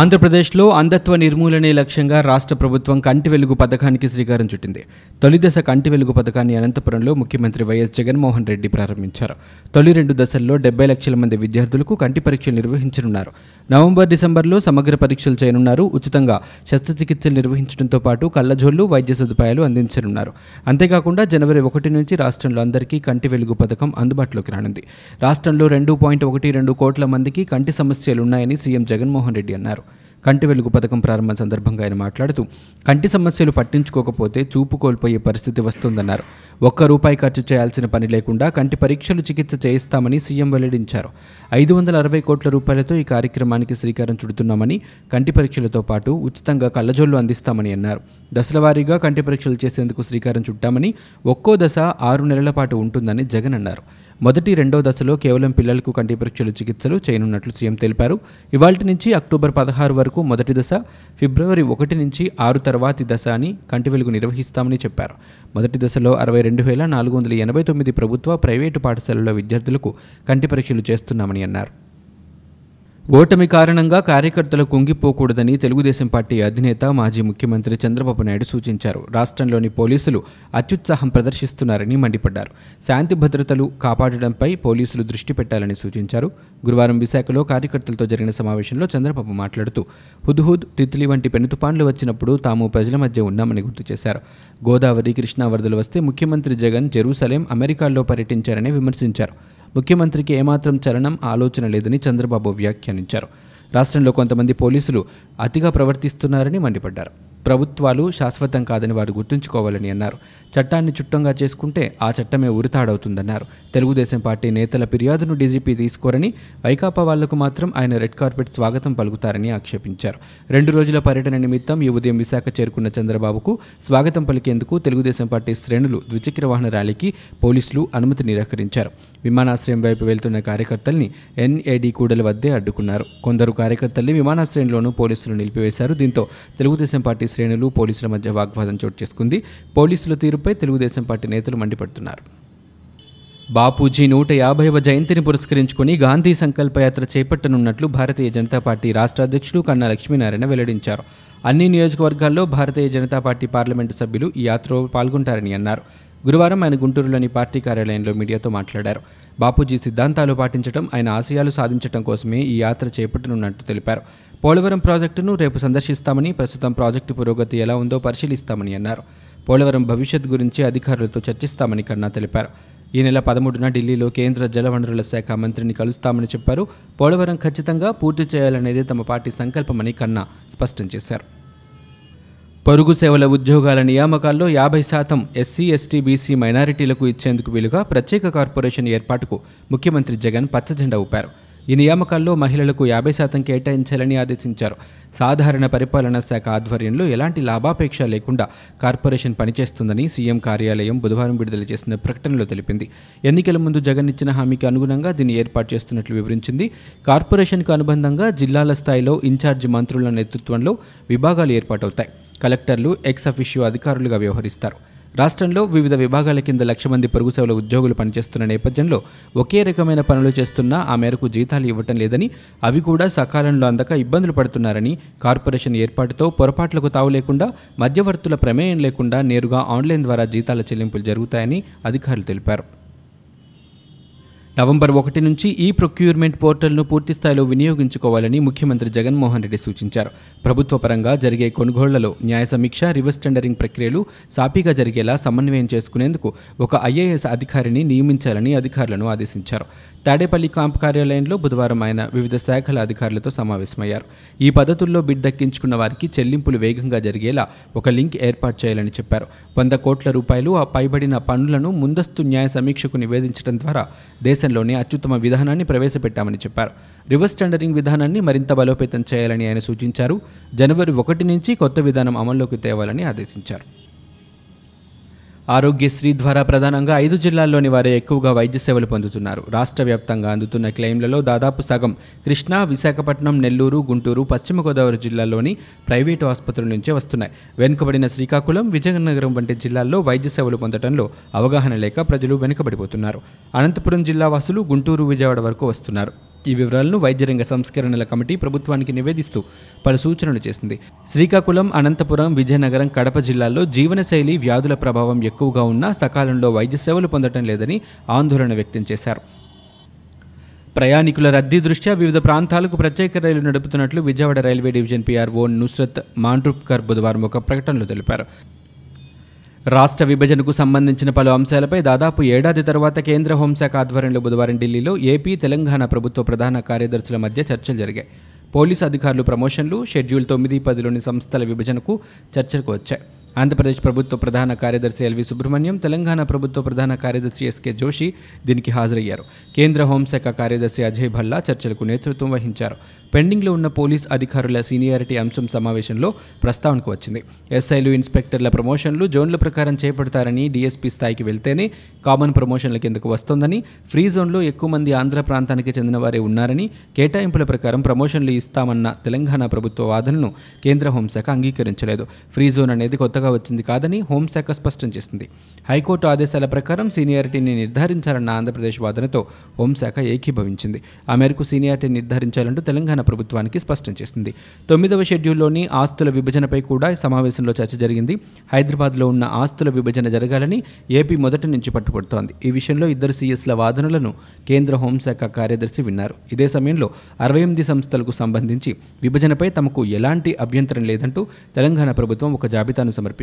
ఆంధ్రప్రదేశ్లో అంధత్వ నిర్మూలనే లక్ష్యంగా రాష్ట్ర ప్రభుత్వం కంటి వెలుగు పథకానికి శ్రీకారం చుట్టింది. తొలి దశ కంటి వెలుగు పథకాన్ని అనంతపురంలో ముఖ్యమంత్రి వైఎస్ జగన్మోహన్ రెడ్డి ప్రారంభించారు. తొలి రెండు దశల్లో డెబ్బై లక్షల మంది విద్యార్థులకు కంటి పరీక్షలు నిర్వహించనున్నారు. నవంబర్ డిసెంబర్లో సమగ్ర పరీక్షలు చేయనున్నారు. ఉచితంగా శస్త్రచికిత్సలు నిర్వహించడంతో పాటు కళ్ళజోళ్ళు వైద్య సదుపాయాలు అందించనున్నారు. అంతేకాకుండా జనవరి ఒకటి నుంచి రాష్ట్రంలో అందరికీ కంటి వెలుగు పథకం అందుబాటులోకి రానుంది. రాష్ట్రంలో రెండు పాయింట్ ఒకటి రెండు కోట్ల మందికి కంటి సమస్యలున్నాయని సీఎం జగన్మోహన్ రెడ్డి అన్నారు. కంటి వెలుగు పథకం ప్రారంభం సందర్భంగా ఆయన మాట్లాడుతూ కంటి సమస్యలు పట్టించుకోకపోతే చూపు కోల్పోయే పరిస్థితి వస్తుందన్నారు. ఒక్క రూపాయి ఖర్చు చేయాల్సిన పని లేకుండా కంటి పరీక్షలు చికిత్స చేయిస్తామని సీఎం వెల్లడించారు. ఐదు వందల అరవై కోట్ల రూపాయలతో ఈ కార్యక్రమానికి శ్రీకారం చుడుతున్నామని కంటి పరీక్షలతో పాటు ఉచితంగా కళ్ళజోళ్ళు అందిస్తామని అన్నారు. దశలవారీగా కంటి పరీక్షలు చేసేందుకు శ్రీకారం చుట్టామని ఒక్కో దశ ఆరు నెలల పాటు ఉంటుందని జగన్ అన్నారు. మొదటి రెండో దశలో కేవలం పిల్లలకు కంటి పరీక్షలు చికిత్సలు చేయనున్నట్లు సీఎం తెలిపారు. ఇవాళ నుంచి అక్టోబర్ పదహారు వరకు మొదటి దశ ఫిబ్రవరి ఒకటి నుంచి ఆరు తర్వాతి దశ అని కంటి వెలుగు నిర్వహిస్తామని చెప్పారు. మొదటి దశలో అరవై రెండు వేల నాలుగు వందల ఎనభై తొమ్మిది ప్రభుత్వ ప్రైవేటు పాఠశాలల విద్యార్థులకు కంటి పరీక్షలు చేస్తున్నామని అన్నారు. ఓటమి కారణంగా కార్యకర్తలు కుంగిపోకూడదని తెలుగుదేశం పార్టీ అధినేత మాజీ ముఖ్యమంత్రి చంద్రబాబు నాయుడు సూచించారు. రాష్ట్రంలోని పోలీసులు అత్యుత్సాహం ప్రదర్శిస్తున్నారని మండిపడ్డారు. శాంతి భద్రతలు కాపాడడంపై పోలీసులు దృష్టి పెట్టాలని సూచించారు. గురువారం విశాఖలో కార్యకర్తలతో జరిగిన సమావేశంలో చంద్రబాబు మాట్లాడుతూ హుద్హుద్ తిత్లీ వంటి పెనుతుపాన్లు వచ్చినప్పుడు తాము ప్రజల మధ్య ఉన్నామని గుర్తు చేశారు. గోదావరి కృష్ణా వరదలు వస్తే ముఖ్యమంత్రి జగన్ జెరూసలేం అమెరికాలో పర్యటించారని విమర్శించారు. ముఖ్యమంత్రికి ఏమాత్రం చలనం ఆలోచన లేదని చంద్రబాబు వ్యాఖ్యానించారు. రాష్ట్రంలో కొంతమంది పోలీసులు అతిగా ప్రవర్తిస్తున్నారని మండిపడ్డారు. ప్రభుత్వాలు శాశ్వతం కాదని వారు గుర్తుంచుకోవాలని అన్నారు. చట్టాన్ని చుట్టంగా చేసుకుంటే ఆ చట్టమే ఉరితాడవుతుందన్నారు. తెలుగుదేశం పార్టీ నేతల ఫిర్యాదును డీజీపీ తీసుకోరని వైకాపా వాళ్ళకు మాత్రం ఆయన రెడ్ కార్పెట్ స్వాగతం పలుకుతారని ఆక్షేపించారు. రెండు రోజుల పర్యటన నిమిత్తం ఈ ఉదయం విశాఖ చేరుకున్న చంద్రబాబుకు స్వాగతం పలికేందుకు తెలుగుదేశం పార్టీ శ్రేణులు ద్విచక్ర వాహన ర్యాలీకి పోలీసులు అనుమతి నిరాకరించారు. విమానాశ్రయం వైపు వెళ్తున్న కార్యకర్తల్ని ఎన్ఏడి కూడల వద్దే అడ్డుకున్నారు. కొందరు కార్యకర్తల్ని విమానాశ్రయంలోనూ పోలీసులు నిలిపివేశారు. దీంతో తెలుగుదేశం పార్టీ శ్రేణులు పోలీసుల మధ్య వాగ్వాదం చోటు చేసుకుంది. పోలీసుల తీరుపై తెలుగుదేశం పార్టీ నేతలు మండిపడుతున్నారు. బాపూజీ నూట యాభైవ జయంతిని పురస్కరించుకుని గాంధీ సంకల్పయాత్ర చేపట్టనున్నట్లు భారతీయ జనతా పార్టీ రాష్ట్ర అధ్యక్షుడు కన్నా లక్ష్మీనారాయణ వెల్లడించారు. అన్ని నియోజకవర్గాల్లో భారతీయ జనతా పార్టీ పార్లమెంటు సభ్యులు ఈ యాత్రలో పాల్గొంటారని అన్నారు. గురువారం ఆయన గుంటూరులోని పార్టీ కార్యాలయంలో మీడియాతో మాట్లాడారు. బాపూజీ సిద్ధాంతాలు పాటించడం ఆయన ఆశయాలు సాధించడం కోసమే ఈ యాత్ర చేపట్టనున్నట్టు తెలిపారు. పోలవరం ప్రాజెక్టును రేపు సందర్శిస్తామని ప్రస్తుతం ప్రాజెక్టు పురోగతి ఎలా ఉందో పరిశీలిస్తామని అన్నారు. పోలవరం భవిష్యత్ గురించి అధికారులతో చర్చిస్తామని కన్నా తెలిపారు. ఈ నెల పదమూడున ఢిల్లీలో కేంద్ర జలవనరుల శాఖ మంత్రిని కలుస్తామని చెప్పారు. పోలవరం ఖచ్చితంగా పూర్తి చేయాలనేదే తమ పార్టీ సంకల్పమని కన్నా స్పష్టం చేశారు. పొరుగు సేవల ఉద్యోగాల నియామకాల్లో యాభై శాతం ఎస్సీ ఎస్టీ బీసీ మైనారిటీలకు ఇచ్చేందుకు వీలుగా ప్రత్యేక కార్పొరేషన్ ఏర్పాటుకు ముఖ్యమంత్రి జగన్ పచ్చజెండా ఊపారు. ఈ నియామకాల్లో మహిళలకు యాభై శాతం కేటాయించాలని ఆదేశించారు. సాధారణ పరిపాలనా శాఖ ఆధ్వర్యంలో ఎలాంటి లాభాపేక్ష లేకుండా కార్పొరేషన్ పనిచేస్తుందని సీఎం కార్యాలయం బుధవారం విడుదల చేసిన ప్రకటనలో తెలిపింది. ఎన్నికల ముందు జగన్ ఇచ్చిన హామీకి అనుగుణంగా దీన్ని ఏర్పాటు చేస్తున్నట్లు వివరించింది. కార్పొరేషన్కు అనుబంధంగా జిల్లాల స్థాయిలో ఇన్ఛార్జి మంత్రుల నేతృత్వంలో విభాగాలు ఏర్పాటవుతాయి. కలెక్టర్లు ఎక్స్ అఫిషియో అధికారులుగా వ్యవహరిస్తారు. రాష్ట్రంలో వివిధ విభాగాల కింద లక్ష మంది పొరుగు సేవల ఉద్యోగులు పనిచేస్తున్న నేపథ్యంలో ఒకే రకమైన పనులు చేస్తున్నా ఆ మేరకు జీతాలు ఇవ్వటం లేదని అవి కూడా సకాలంలో అందక ఇబ్బందులు పడుతున్నారని కార్పొరేషన్ ఏర్పాటుతో పొరపాట్లకు తావు లేకుండా మధ్యవర్తుల ప్రమేయం లేకుండా నేరుగా ఆన్లైన్ ద్వారా జీతాల చెల్లింపులు జరుగుతాయని అధికారులు తెలిపారు. నవంబర్ ఒకటి నుంచి ఈ ప్రొక్యూర్మెంట్ పోర్టల్ను పూర్తిస్థాయిలో వినియోగించుకోవాలని ముఖ్యమంత్రి జగన్మోహన్ రెడ్డి సూచించారు. ప్రభుత్వ పరంగా జరిగే కొనుగోళ్ళలో న్యాయ సమీక్ష రివర్స్ టెండరింగ్ ప్రక్రియలు సాపీగా జరిగేలా సమన్వయం చేసుకునేందుకు ఒక ఐఏఎస్ అధికారిని నియమించాలని అధికారులను ఆదేశించారు. తాడేపల్లి క్యాంప్ కార్యాలయంలో బుధవారం ఆయన వివిధ శాఖల అధికారులతో సమావేశమయ్యారు. ఈ పద్ధతుల్లో బిడ్ దక్కించుకున్న వారికి చెల్లింపులు వేగంగా జరిగేలా ఒక లింక్ ఏర్పాటు చేయాలని చెప్పారు. వంద కోట్ల రూపాయలు ఆ పైబడిన పనులను ముందస్తు న్యాయ సమీక్షకు నివేదించడం ద్వారా దేశ దేశంలోనే అత్యుత్తమ విధానాన్ని ప్రవేశపెట్టామని చెప్పారు. రివర్స్ టెండరింగ్ విధానాన్ని మరింత బలోపేతం చేయాలని ఆయన సూచించారు. జనవరి ఒకటి నుంచి కొత్త విధానం అమల్లోకి తేవాలని ఆదేశించారు. ఆరోగ్యశ్రీ ద్వారా ప్రధానంగా ఐదు జిల్లాల్లోని వారే ఎక్కువగా వైద్య సేవలు పొందుతున్నారు. రాష్ట్ర వ్యాప్తంగా అందుతున్న క్లెయిమ్లలో దాదాపు సగం కృష్ణా విశాఖపట్నం నెల్లూరు గుంటూరు పశ్చిమ గోదావరి జిల్లాల్లోని ప్రైవేటు ఆసుపత్రుల నుంచే వస్తున్నాయి. వెనుకబడిన శ్రీకాకుళం విజయనగరం వంటి జిల్లాల్లో వైద్య సేవలు పొందడంలో అవగాహన లేక ప్రజలు వెనుకబడిపోతున్నారు. అనంతపురం జిల్లా వాసులు గుంటూరు విజయవాడ వరకు వస్తున్నారు. ఈ వివరాలను వైద్యరంగ సంస్కరణల కమిటీ ప్రభుత్వానికి నివేదిస్తూ పలు సూచనలు చేసింది. శ్రీకాకుళం అనంతపురం విజయనగరం కడప జిల్లాల్లో జీవనశైలి వ్యాధుల ప్రభావం ఎక్కువగా ఉన్నా సకాలంలో వైద్య సేవలు పొందటం లేదని ఆందోళన వ్యక్తం చేశారు. ప్రయాణికుల రద్దీ దృష్ట్యా వివిధ ప్రాంతాలకు ప్రత్యేక రైలు నడుపుతున్నట్లు Vijayawada railway division PRO Nusrat Mandrupkar బుధవారం ఒక ప్రకటనలో తెలిపారు. రాష్ట్ర విభజనకు సంబంధించిన పలు అంశాలపై దాదాపు ఏడాది తర్వాత కేంద్ర హోంశాఖ ఆధ్వర్యంలో బుధవారం ఢిల్లీలో ఏపీ తెలంగాణ ప్రభుత్వ ప్రధాన కార్యదర్శుల మధ్య చర్చలు జరిగాయి. పోలీసు అధికారులు ప్రమోషన్లు షెడ్యూల్ తొమ్మిది పదిలోని సంస్థల విభజనకు చర్చలకు వచ్చాయి. ఆంధ్రప్రదేశ్ ప్రభుత్వ ప్రధాన కార్యదర్శి ఎల్వి సుబ్రహ్మణ్యం తెలంగాణ ప్రభుత్వ ప్రధాన కార్యదర్శి ఎస్కే జోషి దీనికి హాజరయ్యారు. కేంద్ర హోంశాఖ కార్యదర్శి అజయ్ భల్లా చర్చలకు నేతృత్వం వహించారు. పెండింగ్లో ఉన్న పోలీస్ అధికారుల సీనియారిటీ అంశం సమావేశంలో ప్రస్తావనకు వచ్చింది. ఎస్ఐలు ఇన్స్పెక్టర్ల ప్రమోషన్లు జోన్ల ప్రకారం చేపడతారని డీఎస్పీ స్థాయికి వెళ్తేనే కామన్ ప్రమోషన్ల కిందకు వస్తోందని ఫ్రీ జోన్లో ఎక్కువ మంది ఆంధ్ర ప్రాంతానికి చెందిన వారే ఉన్నారని కేటాయింపుల ప్రకారం ప్రమోషన్లు ఇస్తామన్న తెలంగాణ ప్రభుత్వ వాదనను కేంద్ర హోంశాఖ అంగీకరించలేదు. ఫ్రీ జోన్ అనేది కొత్తగా వచ్చింది కాదని హోంశాఖ స్పష్టం చేసింది. హైకోర్టు ఆదేశాల ప్రకారం సీనియారిటీని నిర్ధారించాలన్న ఆంధ్రప్రదేశ్ వాదనతో హోంశాఖ ఏకీభవించింది. ఆ మేరకు సీనియారిటీని నిర్ధారించాలంటూ తెలంగాణ ప్రభుత్వానికి స్పష్టం చేసింది. తొమ్మిదవ షెడ్యూల్లోని ఆస్తుల విభజనపై కూడా సమావేశంలో చర్చ జరిగింది. హైదరాబాద్లో ఉన్న ఆస్తుల విభజన జరగాలని ఏపీ మొదటి నుంచి పట్టుబడుతోంది. ఈ విషయంలో ఇద్దరు సీఎస్ల వాదనలను కేంద్ర హోంశాఖ కార్యదర్శి విన్నారు. ఇదే సమయంలో అరవై ఎనిమిది సంస్థలకు సంబంధించి విభజనపై తమకు ఎలాంటి అభ్యంతరం లేదంటూ తెలంగాణ ప్రభుత్వం ఒక జాబితాను సమర్పించింది.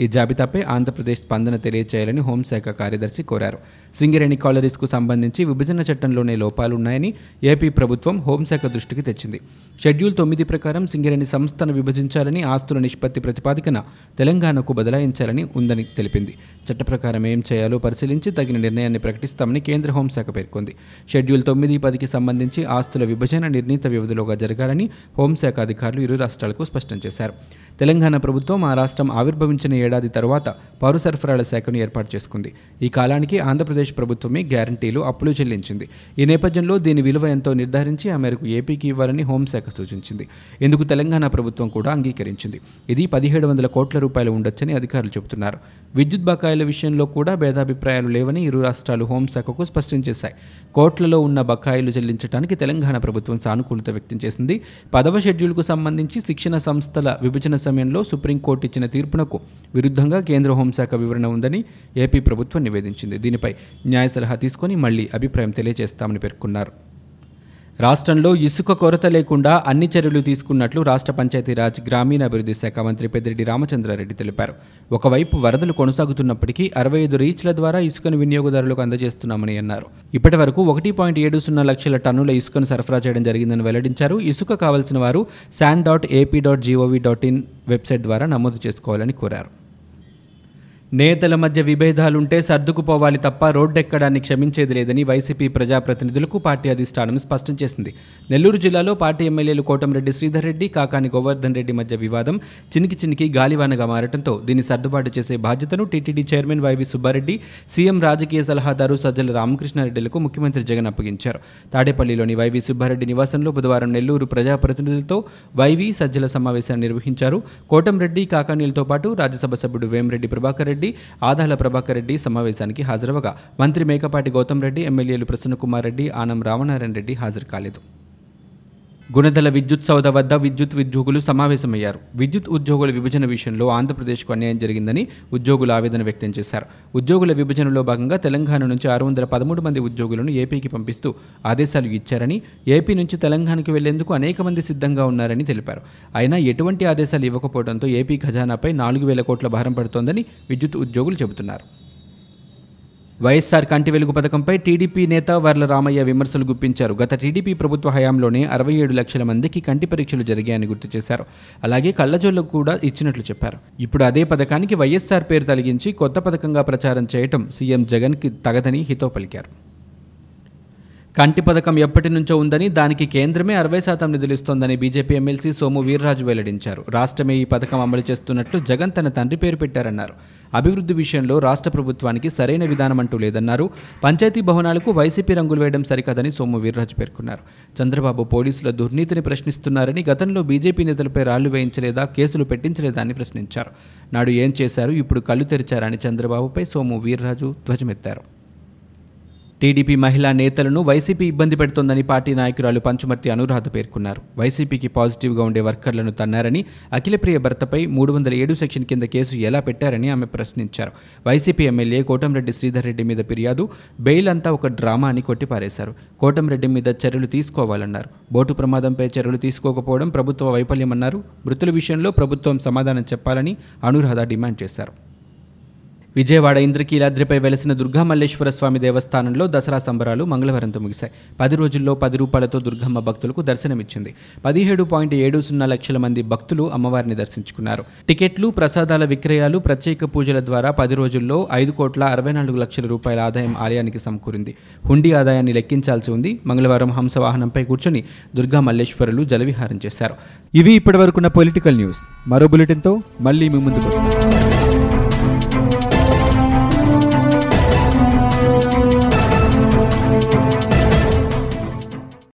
ఈ జాబితాపై ఆంధ్రప్రదేశ్ స్పందన తెలియచేయాలని హోంశాఖ కార్యదర్శి కోరారు. సింగరేణి కాలరీస్కు సంబంధించి విభజన చట్టంలోనే లోపాలున్నాయని ఏపీ ప్రభుత్వం హోంశాఖ దృష్టికి తెచ్చింది. షెడ్యూల్ తొమ్మిది ప్రకారం సింగరేణి సంస్థను విభజించాలని ఆస్తుల నిష్పత్తి ప్రతిపాదికన తెలంగాణకు బదలాయించాలని ఉందని తెలిపింది. చట్ట ప్రకారం ఏం చేయాలో పరిశీలించి తగిన నిర్ణయాన్ని ప్రకటిస్తామని కేంద్ర హోంశాఖ పేర్కొంది. షెడ్యూల్ తొమ్మిది పదికి సంబంధించి ఆస్తుల విభజన నిర్ణీత వ్యవధిలోగా జరగాలని హోంశాఖ అధికారులు ఇరు రాష్ట్రాలకు స్పష్టం చేశారు. తెలంగాణ ప్రభుత్వం ఆ రాష్ట్రం ఆవిర్భవించిన ఏడాది తర్వాత పౌర సరఫరాల శాఖను ఏర్పాటు చేసుకుంది. ఈ కాలానికి ఆంధ్రప్రదేశ్ ప్రభుత్వమే గ్యారంటీలు అప్పులు చెల్లించింది. ఈ నేపథ్యంలో దీని విలువ ఎంతో నిర్ధారించి ఆ మేరకు ఏపీకి ఇవ్వాలని హోంశాఖ సూచించింది. ఇందుకు తెలంగాణ ప్రభుత్వం కూడా అంగీకరించింది. ఇది పదిహేడు వందల కోట్ల రూపాయలు ఉండొచ్చని అధికారులు చెబుతున్నారు. విద్యుత్ బకాయిల విషయంలో కూడా భేదాభిప్రాయాలు లేవని ఇరు రాష్ట్రాలు హోంశాఖకు స్పష్టం చేశాయి. కోట్లలో ఉన్న బకాయిలు చెల్లించడానికి తెలంగాణ ప్రభుత్వం సానుకూలత వ్యక్తం చేసింది. పదవ షెడ్యూల్కు సంబంధించి శిక్షణ సంస్థల విభజన సమయంలో సుప్రీంకోర్టు ఇచ్చిన తీర్పు తీర్పునకు విరుద్ధంగా కేంద్ర హోంశాఖ వివరణ ఉందని ఏపీ ప్రభుత్వం నివేదించింది. దీనిపై న్యాయ సలహా తీసుకొని మళ్ళీ అభిప్రాయం తెలియజేస్తామని పేర్కొన్నారు. రాష్ట్రంలో ఇసుక కొరత లేకుండా అన్ని చర్యలు తీసుకున్నట్లు రాష్ట్ర పంచాయతీరాజ్ గ్రామీణాభివృద్ధి శాఖ మంత్రి పెద్దిరెడ్డి రామచంద్రారెడ్డి తెలిపారు. ఒకవైపు వరదలు కొనసాగుతున్నప్పటికీ అరవై ఐదు రీచ్ల ద్వారా ఇసుకను వినియోగదారులకు అందజేస్తున్నామని అన్నారు. ఇప్పటి వరకు ఒకటి పాయింట్ ఏడు సున్నా లక్షల టన్నుల ఇసుకను సరఫరా చేయడం జరిగిందని వెల్లడించారు. ఇసుక కావాల్సిన వారు sand dot AP dot GOV dot in website ద్వారా నమోదు చేసుకోవాలని కోరారు. నేతల మధ్య విభేదాలుంటే సర్దుకుపోవాలి తప్ప రోడ్డెక్కడాన్ని క్షమించేది లేదని వైసీపీ ప్రజాప్రతినిధులకు పార్టీ అధిష్టానం స్పష్టం చేసింది. నెల్లూరు జిల్లాలో పార్టీ ఎమ్మెల్యేలు కోటంరెడ్డి శ్రీధర్ రెడ్డి కాకాని గోవర్ధన్ రెడ్డి మధ్య వివాదం చినికి చినికి గాలివానగా మారటంతో దీన్ని సర్దుబాటు చేసే బాధ్యతను TTD chairman YV Subbareddy CM రాజకీయ సలహాదారు సజ్జల రామకృష్ణారెడ్డిలకు ముఖ్యమంత్రి జగన్ అప్పగించారు. తాడేపల్లిలోని వైవి సుబ్బారెడ్డి నివాసంలో బుధవారం నెల్లూరు ప్రజాప్రతినిధులతో వైవి సజ్జల సమావేశాన్ని నిర్వహించారు. కోటంరెడ్డి కాకానీలతో పాటు రాజ్యసభ సభ్యుడు వేమిరెడ్డి ప్రభాకర్ రెడ్డి ఆదాల ప్రభాకర్ రెడ్డి సమావేశానికి హాజరవగా మంత్రి మేకపాటి గౌతమ్ రెడ్డి ఎమ్మెల్యేలు ప్రసన్నకుమార్ రెడ్డి ఆనం రామనారాయణ రెడ్డి హాజరు కాలేదు. గుణదల విద్యుత్ సౌధ వద్ద విద్యుత్ ఉద్యోగులు సమావేశమయ్యారు. విద్యుత్ ఉద్యోగుల విభజన విషయంలో ఆంధ్రప్రదేశ్కు అన్యాయం జరిగిందని ఉద్యోగులు ఆవేదన వ్యక్తం చేశారు. ఉద్యోగుల విభజనలో భాగంగా తెలంగాణ నుంచి ఆరు వందల పదమూడు మంది ఉద్యోగులను ఏపీకి పంపిస్తూ ఆదేశాలు ఇచ్చారని ఏపీ నుంచి తెలంగాణకు వెళ్ళేందుకు అనేక మంది సిద్ధంగా ఉన్నారని తెలిపారు. అయినా ఎటువంటి ఆదేశాలు ఇవ్వకపోవడంతో ఏపీ ఖజానాపై నాలుగు వేల కోట్ల భారం పడుతోందని విద్యుత్ ఉద్యోగులు చెబుతున్నారు. వైఎస్ఆర్ కంటి వెలుగు పథకంపై టీడీపీ నేత వర్ల రామయ్య విమర్శలు గుప్పించారు. గత టీడీపీ ప్రభుత్వ హయాంలోనే అరవై ఏడు లక్షల మందికి కంటి పరీక్షలు జరిగాయని గుర్తు చేశారు. అలాగే కళ్ళజోళ్ళకు కూడా ఇచ్చినట్లు చెప్పారు. ఇప్పుడు అదే పథకానికి వైఎస్ఆర్ పేరు తొలగించి కొత్త పథకంగా ప్రచారం చేయటం సీఎం జగన్కి తగదని హితో పలికారు కంటి పథకం ఎప్పటి నుంచో ఉందని దానికి కేంద్రమే అరవై శాతం నిధులిస్తోందని బీజేపీ ఎమ్మెల్సీ సోము వీర్రాజు వెల్లడించారు. రాష్ట్రమే ఈ పథకం అమలు చేస్తున్నట్లు జగన్ తన తండ్రి పేరు పెట్టారన్నారు. అభివృద్ధి విషయంలో రాష్ట్ర ప్రభుత్వానికి సరైన విధానం అంటూ లేదన్నారు. పంచాయతీ భవనాలకు వైసీపీ రంగులు వేయడం సరికాదని సోము వీర్రాజు పేర్కొన్నారు. చంద్రబాబు పోలీసుల దుర్నీతిని ప్రశ్నిస్తున్నారని గతంలో బీజేపీ నేతలపై రాళ్ళు వేయించలేదా కేసులు పెట్టించలేదా అని ప్రశ్నించారు. నాడు ఏం చేశారు ఇప్పుడు కళ్ళు తెరిచారని చంద్రబాబుపై సోము వీర్రాజు ధ్వజమెత్తారు. టీడీపీ మహిళా నేతలను వైసీపీ ఇబ్బంది పెడుతోందని పార్టీ నాయకురాలు పంచుమర్తి అనురాధ పేర్కొన్నారు. వైసీపీకి పాజిటివ్గా ఉండే వర్కర్లను తన్నారని అఖిలప్రియ భర్తపై మూడు వందల ఏడు సెక్షన్ కింద కేసు ఎలా పెట్టారని ఆమె ప్రశ్నించారు. వైసీపీ ఎమ్మెల్యే కోటంరెడ్డి శ్రీధర్ రెడ్డి మీద ఫిర్యాదు బెయిల్ అంతా ఒక డ్రామా అని కొట్టిపారేశారు. కోటంరెడ్డి మీద చర్యలు తీసుకోవాలన్నారు. బోటు ప్రమాదంపై చర్యలు తీసుకోకపోవడం ప్రభుత్వ వైఫల్యమన్నారు. మృతుల విషయంలో ప్రభుత్వం సమాధానం చెప్పాలని అనురాధ డిమాండ్ చేశారు. విజయవాడ ఇంద్రకీలాద్రిపై వెలసిన దుర్గామల్లేశ్వర స్వామి దేవస్థానంలో దసరా సంబరాలు మంగళవారంతో ముగిశాయి. పది రోజుల్లో పది రూపాయలతో దుర్గమ్మ భక్తులకు దర్శనమిచ్చింది. పదిహేడు పాయింట్ ఏడు సున్నా లక్షల మంది భక్తులు అమ్మవారిని దర్శించుకున్నారు. టికెట్లు ప్రసాదాల విక్రయాలు ప్రత్యేక పూజల ద్వారా పది రోజుల్లో ఐదు కోట్ల అరవై నాలుగు లక్షల రూపాయల ఆదాయం ఆలయానికి సమకూరింది. హుండీ ఆదాయాన్ని లెక్కించాల్సి ఉంది. మంగళవారం హంసవాహనంపై కూర్చొని దుర్గా మల్లేశ్వరులు జలవిహారం చేశారు. ఇవి ఇప్పటివరకున్న పొలిటికల్ న్యూస్. మరో బులెటిన్తో మళ్ళీ మీ ముందుకు వస్తాం.